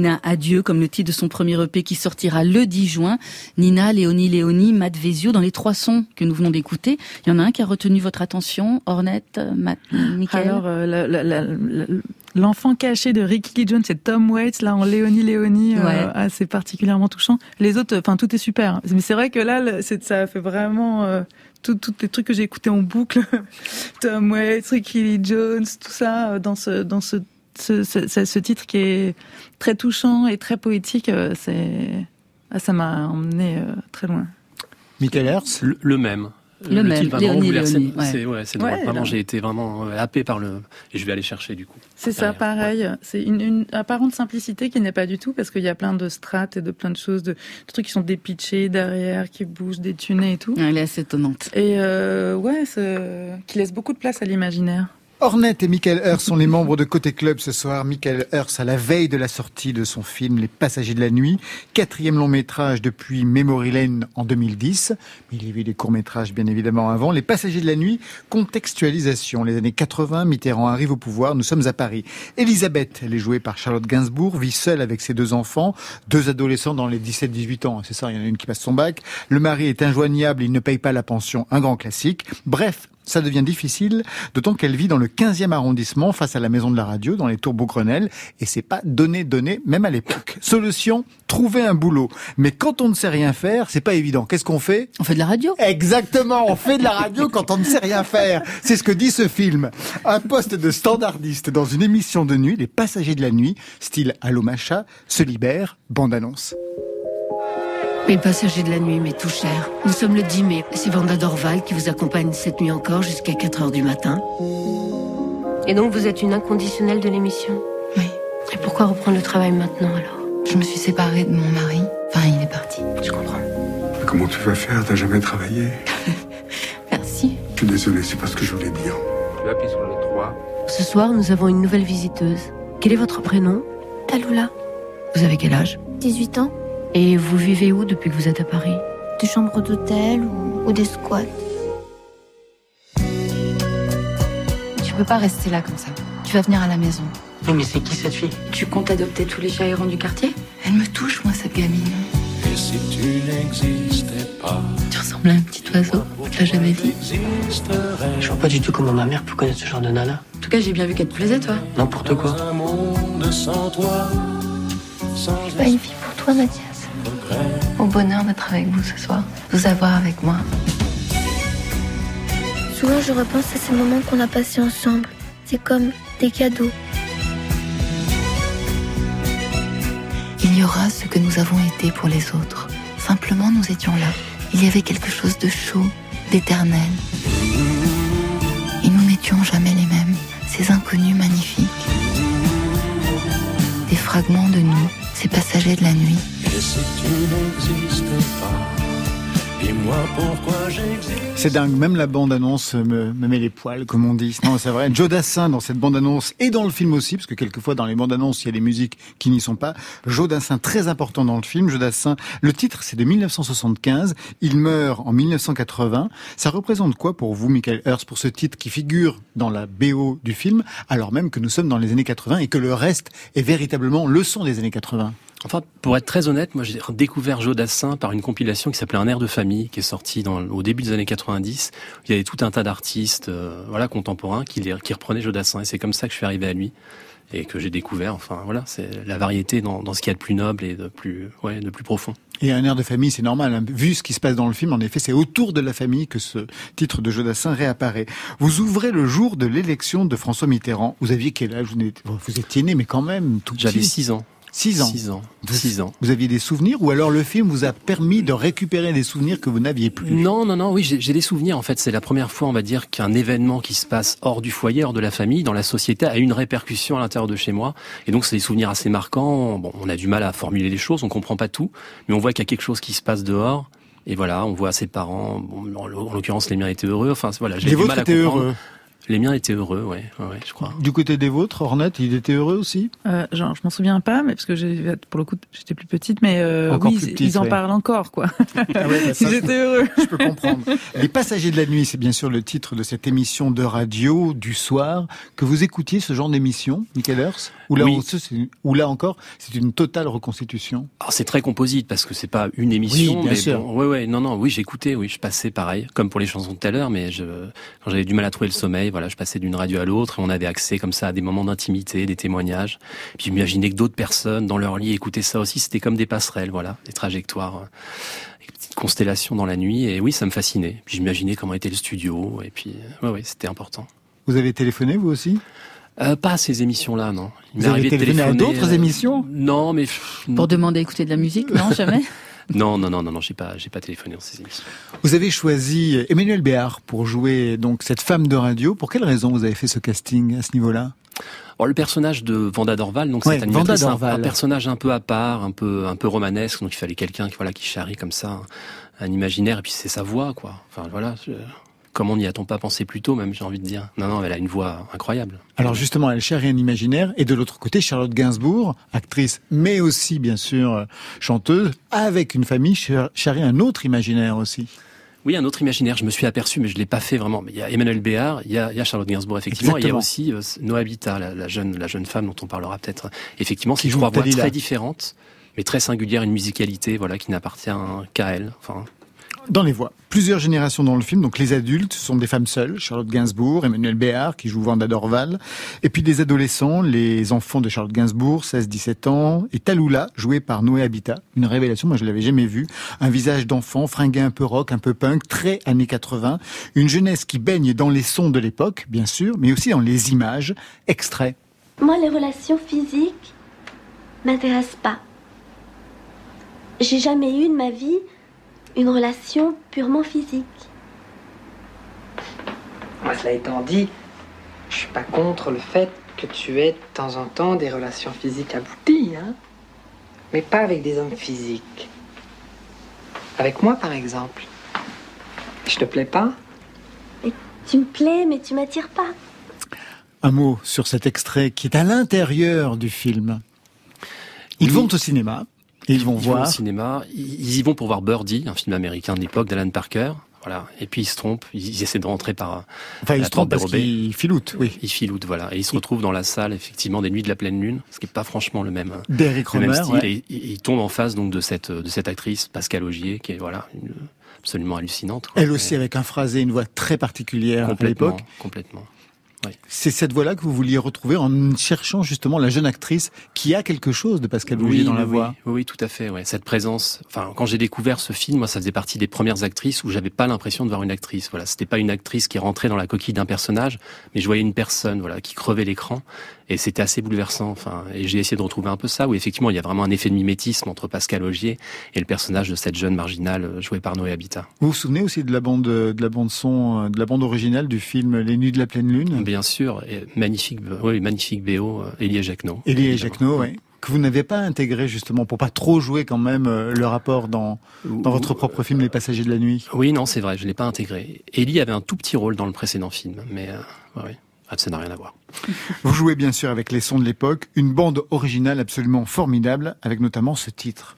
Nina Adieu, comme le titre de son premier EP qui sortira le 10 juin. Nina, Léonie, Léonie, Matt Vezio, dans les trois sons que nous venons d'écouter. Il y en a un qui a retenu votre attention, Ornette, Matt, Michael Alors, euh, l'enfant caché de Ricky Lee Jones, c'est Tom Waits, là, en Léonie, Léonie, euh, ah, c'est particulièrement touchant. Les autres, enfin, tout est super. Mais c'est vrai que là, ça fait vraiment, euh, tout- tous les trucs que j'ai écoutés en boucle. Tom Waits, Ricky Lee Jones, tout ça, euh, dans ce, dans ce, ce, ce, ce- ce titre qui est très touchant et très poétique, euh, c'est, ah, ça m'a emmené euh, très loin. Michael Hertz? Le, le même. Le même, Léonie. Léonie, ouais. C'est ouais, c'est drôle. Ouais, vraiment, j'ai été vraiment euh, happé par le. Et je vais aller chercher du coup. C'est ça, pareil. C'est une, une apparente simplicité qui n'est pas du tout parce qu'il y a plein de strates et de plein de choses, de, de trucs qui sont dépitchés derrière, qui bougent, détunés et tout. Elle est assez étonnante. Et euh, ouais, qui laisse beaucoup de place à l'imaginaire. Ornette et Michael Hearst sont les membres de Côté Club ce soir. Michael Hearst à la veille de la sortie de son film Les Passagers de la Nuit, quatrième long métrage depuis Memory Lane en 2010. Mais il y avait des courts métrages bien évidemment avant. Les Passagers de la Nuit, contextualisation. Les années 80, Mitterrand arrive au pouvoir. Nous sommes à Paris. Elisabeth, elle est jouée par Charlotte Gainsbourg, vit seule avec ses deux enfants, deux adolescents dans les 17-18 ans. C'est ça, il y en a une qui passe son bac. Le mari est injoignable, il ne paye pas la pension, un grand classique. Bref, ça devient difficile, d'autant qu'elle vit dans le 15e arrondissement, face à la maison de la radio, dans les tours Beaugrenelle, et c'est pas donné, donné, même à l'époque. Solution, trouver un boulot. Mais quand on ne sait rien faire, c'est pas évident. Qu'est-ce qu'on fait? On fait de la radio Exactement, on fait de la radio quand on ne sait rien faire. C'est ce que dit ce film. Un poste de standardiste dans une émission de nuit, Les Passagers de la Nuit, style Allo Macha, se libère, bande-annonce. Les passagers de la nuit, mais tout cher. Nous sommes le 10 mai. C'est Vanda Dorval qui vous accompagne cette nuit encore jusqu'à 4 heures du matin. Et donc vous êtes une inconditionnelle de l'émission? Oui. Et pourquoi reprendre le travail maintenant alors? Je me suis séparée de mon mari. Enfin, il est parti. Je comprends. Comment tu vas faire? T'as jamais travaillé? Merci. Je suis désolé, c'est pas ce que je voulais dire. Tu appuies sur le 3. Ce soir, nous avons une nouvelle visiteuse. Quel est votre prénom? Taloula. Vous avez quel âge? 18 ans Et vous vivez où depuis que vous êtes à Paris? Des chambres d'hôtel ou, ou des squats Tu peux pas rester là comme ça. Tu vas venir à la maison. Oui, mais c'est qui cette fille? Tu comptes adopter tous les chats du quartier? Elle me touche, moi, cette gamine. Et si tu n'existais pas, Tu ressembles à un petit oiseau. Tu l'as jamais dit Je vois pas du tout comment ma mère peut connaître ce genre de nana. En tout cas, j'ai bien vu qu'elle te plaisait, toi. N'importe quoi. un monde sans toi, sans Je suis pas une fille pour toi, Mathias. Au bonheur d'être avec vous ce soir. De vous avoir avec moi. Souvent, je repense à ces moments qu'on a passés ensemble. C'est comme des cadeaux. Il y aura ce que nous avons été pour les autres. Simplement, nous étions là. Il y avait quelque chose de chaud, d'éternel. Et nous n'étions jamais les mêmes. Ces inconnus magnifiques. Des fragments de nous, ces passagers de la nuit. C'est dingue, même la bande-annonce me, me met les poils, comme on dit. Non, c'est vrai. Joe Dassin, dans cette bande-annonce, et dans le film aussi, parce que quelquefois, dans les bandes-annonces, il y a des musiques qui n'y sont pas. Joe Dassin, très important dans le film. Joe Dassin, le titre, c'est de 1975. Il meurt en 1980. Ça représente quoi pour vous, Michael Hearst, pour ce titre qui figure dans la BO du film, alors même que nous sommes dans les années 80 et que le reste est véritablement le son des années 80? Enfin, pour être très honnête, moi j'ai découvert Joe Dassin par une compilation qui s'appelait Un air de famille, qui est sortie dans, au début des années 90. Il y avait tout un tas d'artistes, euh, voilà, contemporains qui, les- qui reprenaient Joe Dassin, et c'est comme ça que je suis arrivé à lui et que j'ai découvert. Enfin, voilà, c'est la variété dans, dans ce qu'il y a de plus noble et de plus, ouais, de plus profond. Et un air de famille, c'est normal. hein. Vu ce qui se passe dans le film, en effet, c'est autour de la famille que ce titre de Jodassin réapparaît. Vous ouvrez le jour de l'élection de François Mitterrand. Vous aviez quel âge? Vous, étiez- vous étiez né, mais quand même tout J'avais petit. 6 ans. Six ans. 6 ans. Vous- 6 ans. Vous aviez des souvenirs ou alors le film vous a permis de récupérer des souvenirs que vous n'aviez plus? Non, non, non, oui, j'ai des souvenirs. En fait, c'est la première fois, on va dire, qu'un événement qui se passe hors du foyer, hors de la famille, dans la société, a une répercussion à l'intérieur de chez moi. Et donc, c'est des souvenirs assez marquants. Bon, on a du mal à formuler les choses, on comprend pas tout, mais on voit qu'il y a quelque chose qui se passe dehors. Et voilà, on voit ses parents. Bon, en l'occurrence, les miens étaient heureux. Enfin, voilà, j'ai Les du vôtres mal à étaient comprendre. heureux. Les miens étaient heureux, ouais, ouais, je crois. Du côté des vôtres, Ornette, il était heureux aussi? Euh, genre, je m'en souviens pas, mais parce que j'ai, pour le coup, j'étais plus petite, mais euh, Encore oui, plus ils- petite, ils en ouais. parlent encore, quoi. Ah ouais, bah ça, ils je étaient heureux. Je peux comprendre. Les Passagers de la nuit, c'est bien sûr le titre de cette émission de radio du soir. Que vous écoutiez ce genre d'émission, Michael Hers ou là, Oui. ou là encore, c'est une totale reconstitution? Alors c'est très composite parce que c'est pas une émission, Oui, bien mais sûr. bon, ouais, ouais, non, non, oui, j'écoutais, oui, je passais pareil, comme pour les chansons de tout à l'heure, mais je, quand j'avais du mal à trouver le sommeil, voilà, je passais d'une radio à l'autre et on avait accès comme ça à des moments d'intimité, des témoignages. Puis j'imaginais que d'autres personnes dans leur lit écoutaient ça aussi, c'était comme des passerelles, voilà, des trajectoires, euh, des petites constellations dans la nuit. Et oui, ça me fascinait. Puis j'imaginais comment était le studio, et puis, euh, ouais, ouais, c'était important. Vous avez téléphoné, vous aussi? Euh, pas à ces émissions-là, non. Il Vous m'est avez arrivé de téléphoné à téléphoner, d'autres euh, émissions? Non, mais Pour demander à écouter de la musique, non, jamais non, non, non, non, non, j'ai pas, j'ai pas téléphoné dans ces émissions. Vous avez choisi Emmanuel Béard pour jouer donc cette femme de radio. Pour quelle raison vous avez fait ce casting à ce niveau-là? Alors, le personnage de Vanda Dorval, donc Ouais, cette animatrice, un- personnage un peu à part, un peu un peu romanesque, donc il fallait quelqu'un qui voilà qui charrie comme ça un, un imaginaire et puis c'est sa voix quoi. Enfin voilà, je- comment n'y a-t-on pas pensé plus tôt même j'ai envie de dire? Non non, elle a une voix incroyable. Alors justement, elle charrie un imaginaire, et de l'autre côté, Charlotte Gainsbourg, actrice, mais aussi bien sûr euh, chanteuse, avec une famille, char- charrie un autre imaginaire aussi. Oui, un autre imaginaire, je me suis aperçu, mais je l'ai pas fait vraiment. Mais il y a Emmanuel Béard, il y a, il y a Charlotte Gainsbourg, effectivement, et il y a aussi euh, Nohabita, la, la jeune, la jeune femme dont on parlera peut-être. Effectivement, c'est trois voix très différentes, mais très singulières, une musicalité, voilà, qui n'appartient qu'à elle. Enfin, Dans les voix. Plusieurs générations dans le film. Donc les adultes sont des femmes seules. Charlotte Gainsbourg, Emmanuel Béard qui joue Vanda Dorval. Et puis des adolescents, les enfants de Charlotte Gainsbourg, 16-17 ans. Et Talula, joué par Noé Habitat. Une révélation, moi je l'avais jamais vue. Un visage d'enfant, fringué un peu rock, un peu punk, très années 80. Une jeunesse qui baigne dans les sons de l'époque, bien sûr, mais aussi dans les images. Extrait. Moi, les relations physiques m'intéressent pas. J'ai jamais eu de ma vie une relation purement physique. Moi, cela étant dit, je suis pas contre le fait que tu aies de temps en temps des relations physiques abouties, hein. Mais pas avec des hommes physiques. Avec moi, par exemple. Je te plais pas? Tu me plais, mais tu m'attires pas. Un mot sur cet extrait qui est à l'intérieur du film. Ils Oui. vont au cinéma. Et ils vont ils vont voir. au cinéma. Ils y vont pour voir Birdie, un film américain de l'époque d'Alan Parker. Voilà. Et puis ils se trompent. Ils, essaient de rentrer par. Enfin, ils se trompent parce qu'ils filoutent, oui. Ils filoutent, voilà. Et ils se retrouvent dans la salle, effectivement, des nuits de la pleine lune, ce qui est pas franchement le même. D'Eric le même Romer, style. ouais. Et ils tombent en face donc de cette de cette actrice Pascal Augier, qui est voilà une- absolument hallucinante. quoi. Elle aussi avec un phrasé, une voix très particulière à l'époque. complètement. Oui. C'est cette voix-là que vous vouliez retrouver en cherchant justement la jeune actrice qui a quelque chose de Pascal Augier dans la oui, voix. Oui, oui, tout à fait. Ouais. Cette présence. Enfin, quand j'ai découvert ce film, moi, ça faisait partie des premières actrices où j'avais pas l'impression de voir une actrice. Voilà, c'était pas une actrice qui rentrait dans la coquille d'un personnage, mais je voyais une personne, voilà, qui crevait l'écran, et c'était assez bouleversant. Enfin, et j'ai essayé de retrouver un peu ça, où effectivement, il y a vraiment un effet de mimétisme entre Pascal Augier et le personnage de cette jeune marginale euh, jouée par Noé Habitat. Vous vous souvenez aussi de la bande de la bande son, euh, de la bande originale du film Les Nuits de la pleine lune? Bien sûr, et magnifique, oui, magnifique BO, euh, Elie Jacquenot. Elie. Jacquenot, ouais. Que vous n'avez pas intégré justement pour pas trop jouer quand même euh, le rapport dans dans votre propre film Les Passagers de la nuit? Oui, non, c'est vrai, je l'ai pas intégré. Ellie avait un tout petit rôle dans le précédent film, mais euh, ouais, ouais. Ah. Vous jouez bien sûr avec les sons de l'époque, une bande originale absolument formidable, avec notamment ce titre.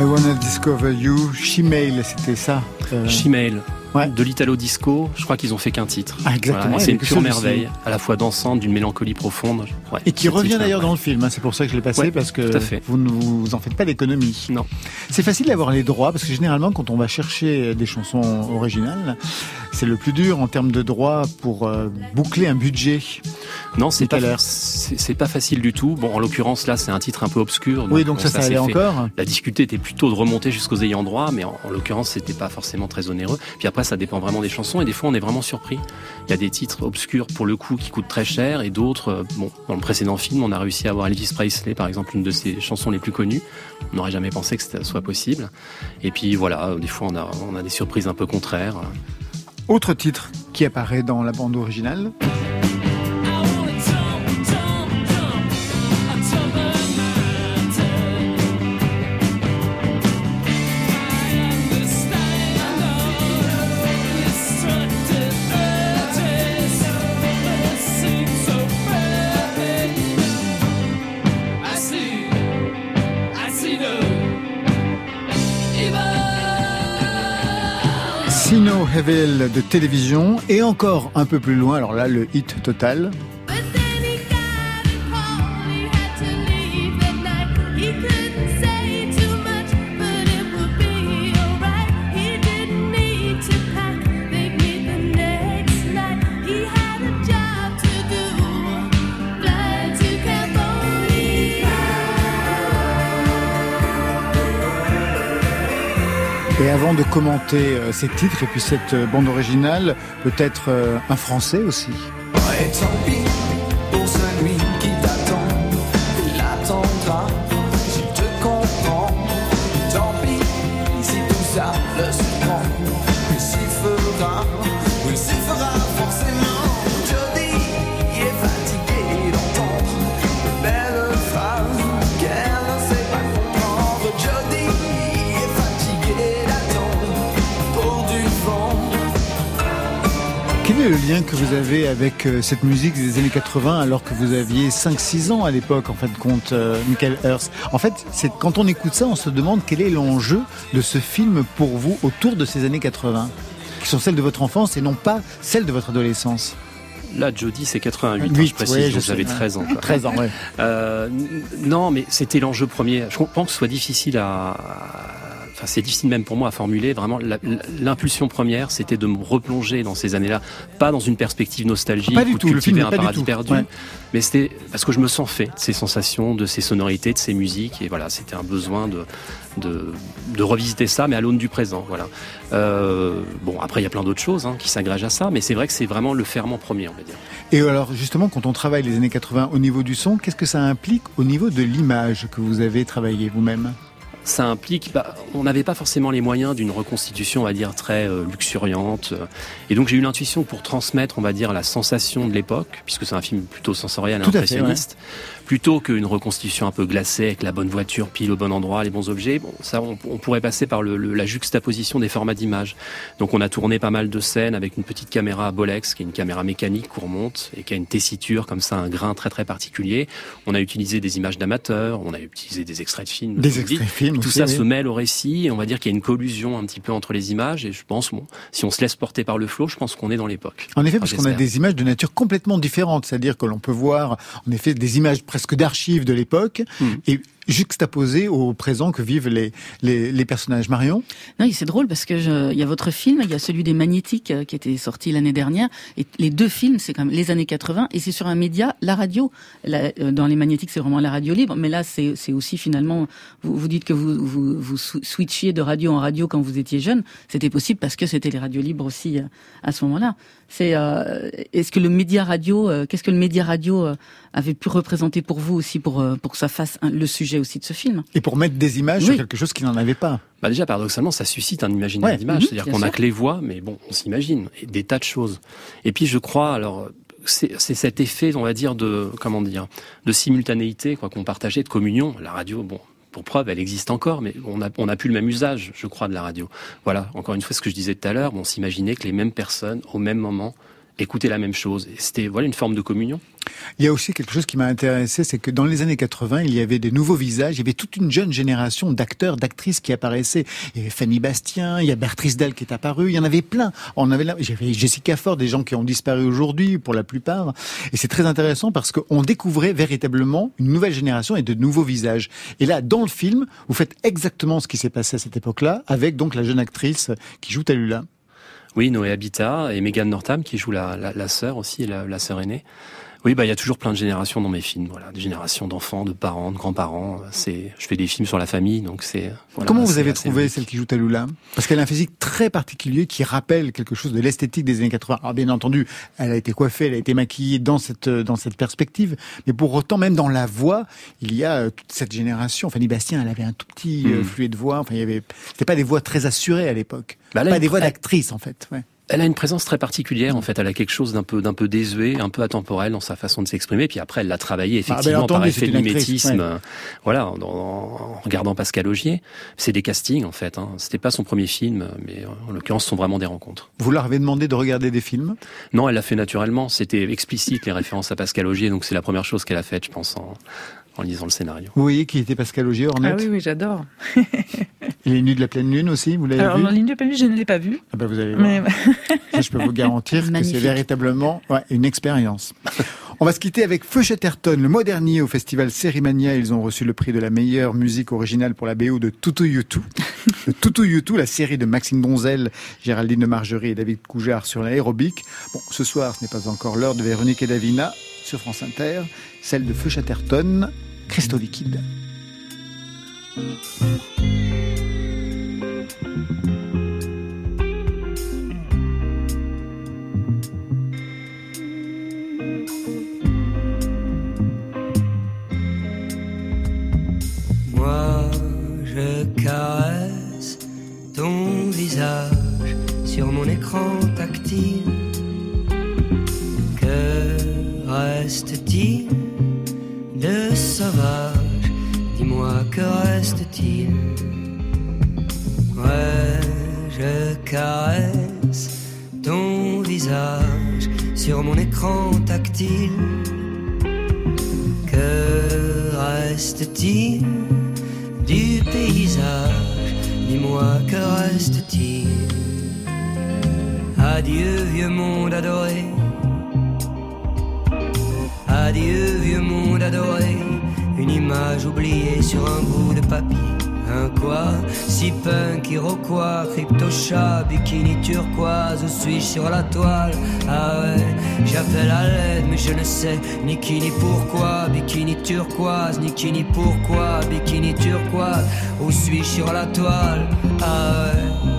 I wanna discover you, Shemail, c'était ça. euh, Chimel, Ouais. de l'italo disco, je crois qu'ils ont fait qu'un titre. Ah, exactement, c'est une pure merveille, à la fois dansante, d'une mélancolie profonde. Ouais, Et qui revient d'ailleurs dans le film, hein, c'est pour ça que je l'ai passé, Ouais, parce que vous ne vous en faites pas d'économie. Non. C'est facile d'avoir les droits, parce que généralement, quand on va chercher des chansons originales, c'est le plus dur en termes de droit pour euh, boucler un budget. Non, c'est pas, c'est facile du tout. Bon, en l'occurrence, là, c'est un titre un peu obscur. Oui, donc ça, ça allait encore. La difficulté était plutôt de remonter jusqu'aux ayants droit, mais en, en l'occurrence, c'était pas forcément très onéreux. Puis après, ça dépend vraiment des chansons, et des fois, on est vraiment surpris. Il y a des titres obscurs pour le coup qui coûtent très cher, et d'autres, euh, bon, dans le précédent film, on a réussi à avoir Elvis Presley, par exemple, une de ses chansons les plus connues. On n'aurait jamais pensé que ça soit possible. Et puis voilà, des fois, on a des surprises un peu contraires. Autre titre qui apparaît dans la bande originale. Hevel de télévision et encore un peu plus loin, alors là le hit total. Et avant de commenter euh, ces titres et puis cette euh, bande originale, peut-être euh, un français aussi. Le lien que vous avez avec euh, cette musique des années 80 alors que vous aviez 5-6 ans à l'époque en fin de compte, euh, Michael Hurst En fait, c'est quand on écoute ça, on se demande quel est l'enjeu de ce film pour vous autour de ces années 80 qui sont celles de votre enfance et non pas celles de votre adolescence. Là, Jody, c'est 88, hein, Huit, je précise, ouais, donc j'avais 13 ans. quoi. 13 ans, ouais. Euh, non, mais c'était l'enjeu premier. Je pense que ce soit difficile à... Enfin, c'est difficile même pour moi à formuler. Vraiment, l'impulsion première, c'était de me replonger dans ces années-là, pas dans une perspective nostalgique Pas du ou de tout, cultiver un paradis perdu, Ouais. mais c'était parce que je me sens fait de ces sensations, de ces sonorités, de ces musiques, et voilà, c'était un besoin de, de, de revisiter ça, mais à l'aune du présent. Voilà. Euh, bon, après, il y a plein d'autres choses hein, qui s'agrègent à ça, mais c'est vrai que c'est vraiment le ferment premier, on va dire. Et alors justement, quand on travaille les années 80 au niveau du son, qu'est-ce que ça implique au niveau de l'image que vous avez travaillé vous-même? Ça implique, bah, on n'avait pas forcément les moyens d'une reconstitution, on va dire, très euh, luxuriante. euh, Et donc j'ai eu l'intuition pour transmettre, on va dire, la sensation de l'époque, puisque c'est un film plutôt sensoriel, Tout à fait, impressionniste, plutôt qu'une reconstitution un peu glacée avec la bonne voiture pile au bon endroit, les bons objets. Bon, ça, on, on pourrait passer par le, le- la juxtaposition des formats d'image. Donc on a tourné pas mal de scènes avec une petite caméra Bolex, qui est une caméra mécanique qu'on remonte et qui a une tessiture comme ça, un grain très très particulier. On a utilisé des images d'amateurs, on a utilisé des extraits de films. Des extraits de films Tout aussi, ça oui. se mêle au récit et on va dire qu'il y a une collusion un petit peu entre les images et je pense, bon, si on se laisse porter par le flot, je pense qu'on est dans l'époque. En effet, Enfin, parce qu'on a des images de nature complètement différente, c'est-à-dire que l'on peut voir en effet des images presque d'archives de l'époque Hmm. et juxtaposées au présent que vivent les, les, les personnages. Marion Non, c'est drôle parce que il y a votre film, il y a celui des Magnétiques euh, qui était sorti l'année dernière, et les deux films, c'est quand même les années 80, et c'est sur un média, la radio. Euh, dans les Magnétiques, c'est vraiment la radio libre, mais là, c'est aussi finalement, vous, vous dites que vous, vous, vous switchiez de radio en radio quand vous étiez jeune, c'était possible parce que c'était les radios libres aussi euh, à ce moment-là. C'est est-ce que le média radio, qu'est-ce que le média radio avait pu représenter pour vous aussi pour pour que ça fasse le sujet aussi de ce film Et pour mettre des images sur Oui. quelque chose qui n'en avait pas. Bah déjà, paradoxalement, ça suscite un imaginaire Ouais. d'image. Mhm, C'est-à-dire qu'on a sûr. que les voix, mais bon, on s'imagine des tas de choses. Et puis, je crois, alors, c'est cet effet, on va dire, de, comment dire, de simultanéité, quoi, qu'on partageait, de communion. La radio, bon, pour preuve, elle existe encore, mais on a, on a plus le même usage, je crois, de la radio. Voilà, encore une fois, ce que je disais tout à l'heure, on s'imaginait que les mêmes personnes, au même moment, écoutaient la même chose. C'était, voilà, une forme de communion. Il y a aussi quelque chose qui m'a intéressé, c'est que dans les années 80, il y avait des nouveaux visages, il y avait toute une jeune génération d'acteurs, d'actrices qui apparaissaient. Il y avait Fanny Bastien, il y a Bertrice Dalle qui est apparue, il y en avait plein. On avait là, j'avais Jessica Ford, des gens qui ont disparu aujourd'hui pour la plupart. Et c'est très intéressant parce qu'on découvrait véritablement une nouvelle génération et de nouveaux visages. Et là, dans le film, vous faites exactement ce qui s'est passé à cette époque-là, avec donc la jeune actrice qui joue Talula. Oui, Noé Habitat et Megan Northam qui joue la, la, sœur aussi, la sœur aînée. Oui, bah il y a toujours plein de générations dans mes films, voilà, des générations d'enfants, de parents, de grands-parents. C'est, je fais des films sur la famille, donc c'est. Voilà, Comment vous avez trouvé celle qui joue Talula Parce qu'elle a un physique très particulier qui rappelle quelque chose de l'esthétique des années 80. Alors bien entendu, elle a été coiffée, elle a été maquillée dans cette dans cette perspective, mais pour autant, même dans la voix, il y a euh, toute cette génération. Fanny Bastien, elle avait un tout petit euh, Mm. fluet de voix. Enfin, il y avait, c'était pas des voix très assurées à l'époque, Bah, pas des voix d'actrice en fait. Ouais. Elle a une présence très particulière en fait. Elle a quelque chose d'un peu d'un peu désuet, un peu atemporel dans sa façon de s'exprimer. Puis après, elle l'a travaillé Ah, effectivement bien par effet de mimétisme. ouais. Voilà, en, en- regardant Pascal Augier, c'est des castings en fait. Hein. C'était pas son premier film, mais en l'occurrence, ce sont vraiment des rencontres. Vous leur avez demandé de regarder des films? Non, elle l'a fait naturellement. C'était explicite les références à Pascal Augier, donc c'est la première chose qu'elle a faite, je pense, en, en lisant le scénario. Vous voyez qui était Pascal Augier, Ornette Ah oui, oui, j'adore. Les Nuits de la pleine lune aussi, vous l'avez Alors, vu en ligne de Paris, je ne l'ai pas vu. Ah bah, vous allez voir. Mais... Ça, je peux vous garantir que c'est véritablement ouais, une expérience. On va se quitter avec Feu Chatterton. Le mois dernier, au festival Sérimania, ils ont reçu le prix de la meilleure musique originale pour la BO de Tutu Yutu. De Tutu Yutu, la série de Maxime Donzel, Géraldine de Margerie et David Coujard sur l'aérobic. Bon, ce soir, ce n'est pas encore l'heure de Véronique et Davina sur France Inter, celle de Feu Chatterton, Cristaux liquide. Moi, je caresse ton visage sur mon écran tactile. Que reste-t-il reste-t-il Ouais, je caresse ton visage sur mon écran tactile. Que reste-t-il du paysage Dis-moi, que reste-t-il Adieu, vieux monde adoré. Adieu, vieux monde adoré. Une image oubliée sur un bout de papier. Un quoi Si punk, iroquois, crypto-chat, bikini turquoise, où suis-je sur la toile Ah ouais, j'appelle à l'aide, mais je ne sais ni qui ni pourquoi. Bikini turquoise, ni qui ni pourquoi. Bikini turquoise, où suis-je sur la toile Ah ouais.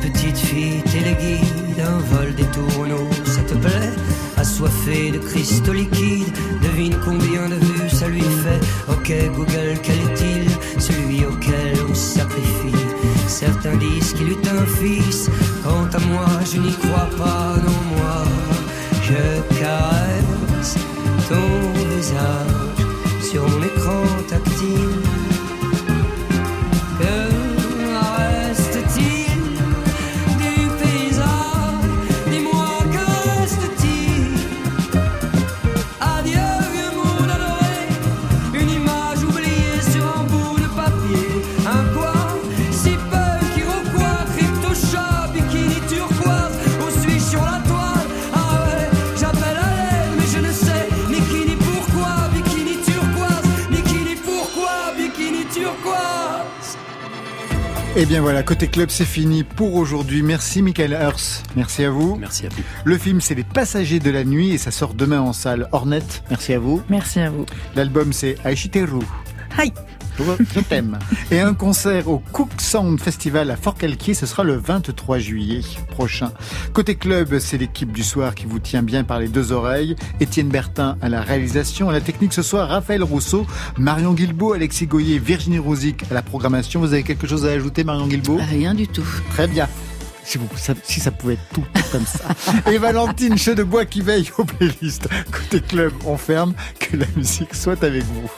Petite fille téléguide, un vol des tourneaux, ça te plaît? Assoiffé de cristaux liquides, devine combien de vues ça lui fait. Ok Google, quel est-il? Celui auquel on sacrifie. Certains disent qu'il eut un fils, quant à moi je n'y crois pas, non moi. Je caresse ton visage sur mon écran tactile. Et bien voilà, côté club, c'est fini pour aujourd'hui. Merci Michael Hers. Merci à vous. Merci à vous. Le film, c'est Les Passagers de la Nuit et ça sort demain en salle. Ornette, merci à vous. Merci à vous. L'album, c'est Aishiteru. Hi. Je t'aime. Et un concert au Cook Sound Festival à Fort-Calquier, ce sera le 23 juillet prochain. Côté club, c'est l'équipe du soir qui vous tient bien par les deux oreilles. Étienne Bertin à la réalisation, à la technique ce soir, Raphaël Rousseau, Marion Guilbault, Alexis Goyer, Virginie Rosic à la programmation. Vous avez quelque chose à ajouter, Marion Guilbault? Rien du tout. Très bien. Si, vous, ça, si ça pouvait être tout, comme ça. Et Valentine, jeu de bois qui veille aux playlists. Côté club, on ferme. Que la musique soit avec vous.